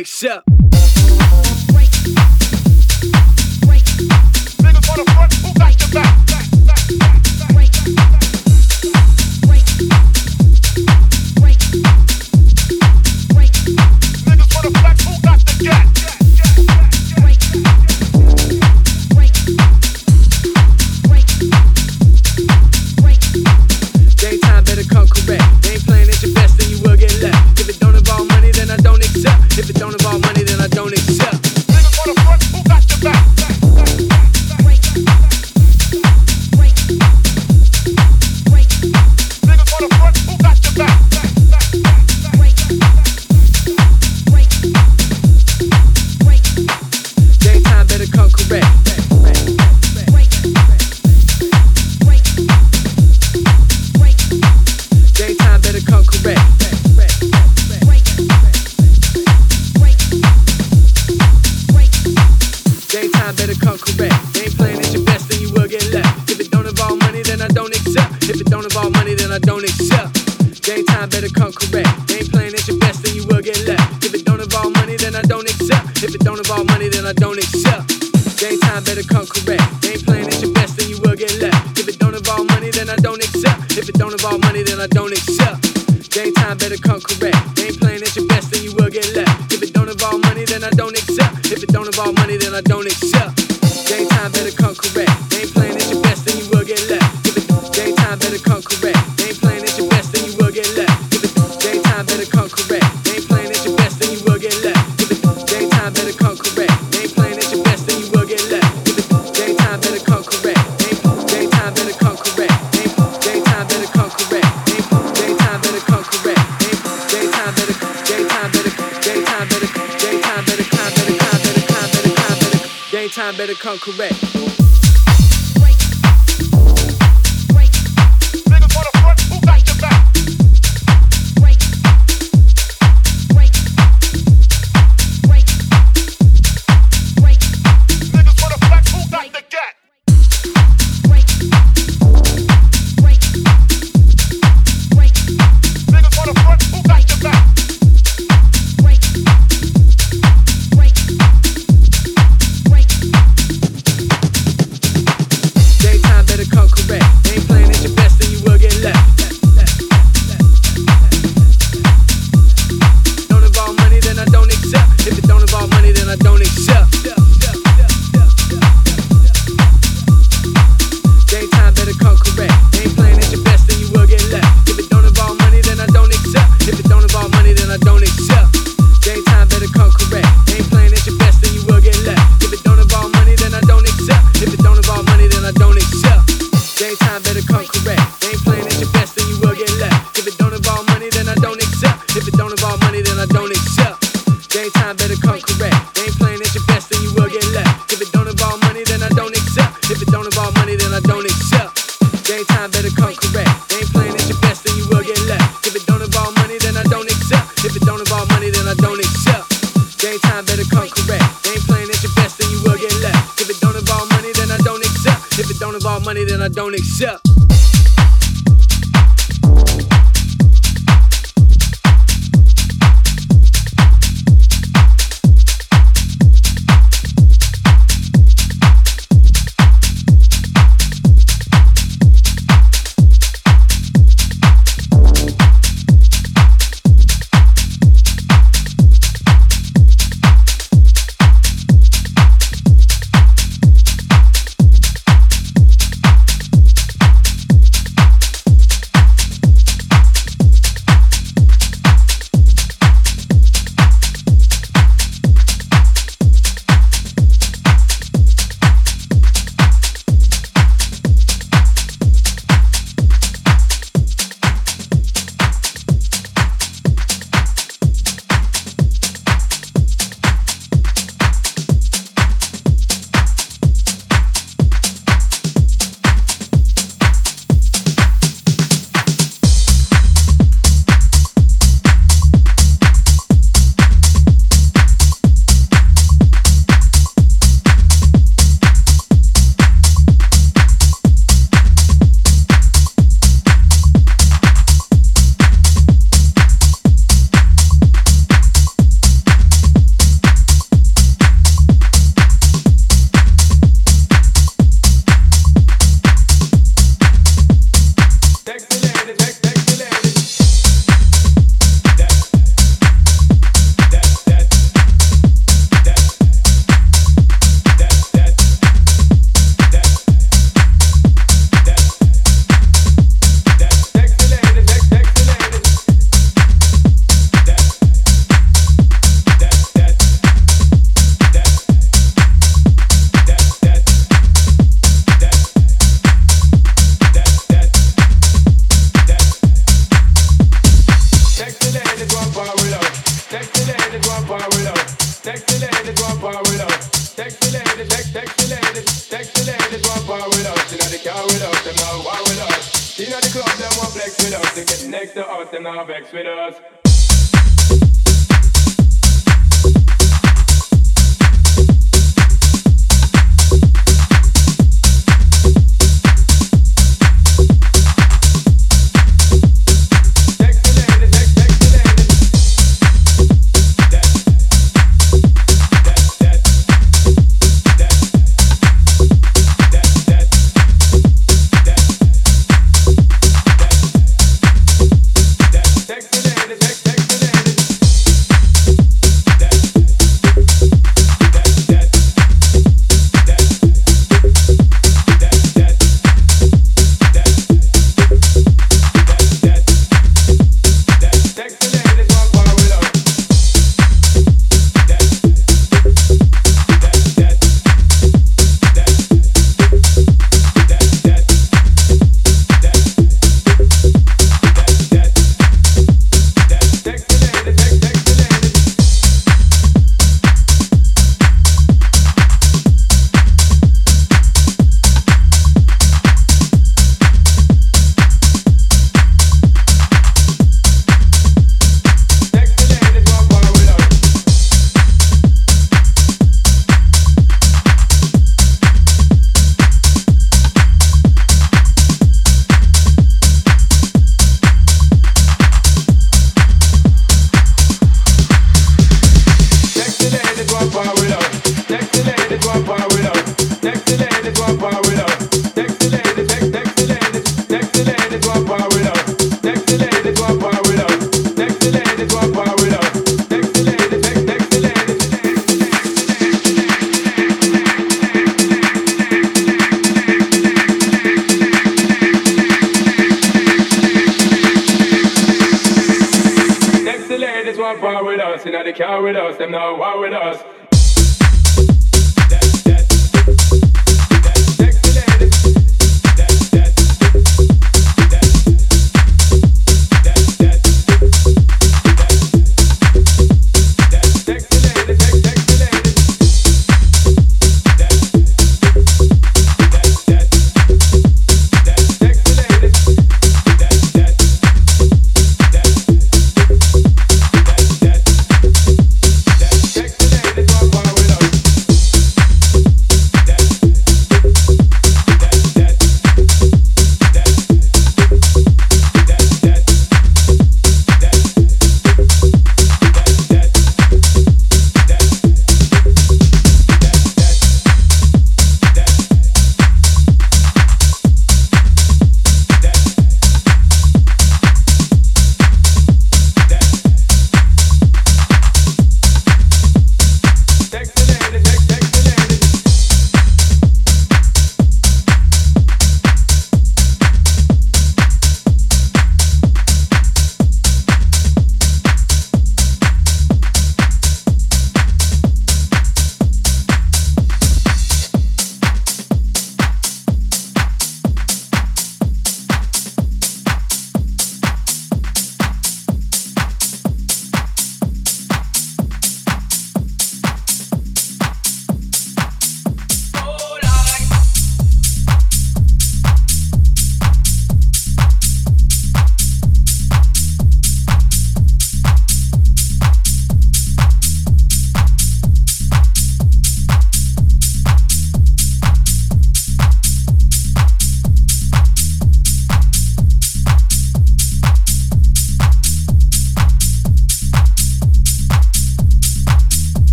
accept. mind better come correct. Game plan at your best, then you will get left. If it don't involve money, then I don't accept. If it don't involve money, then I don't accept. Game time better come correct. Game plan at your best, then you will get left. If it don't involve money, then I don't accept. If it don't involve money, then I don't accept. Game time better come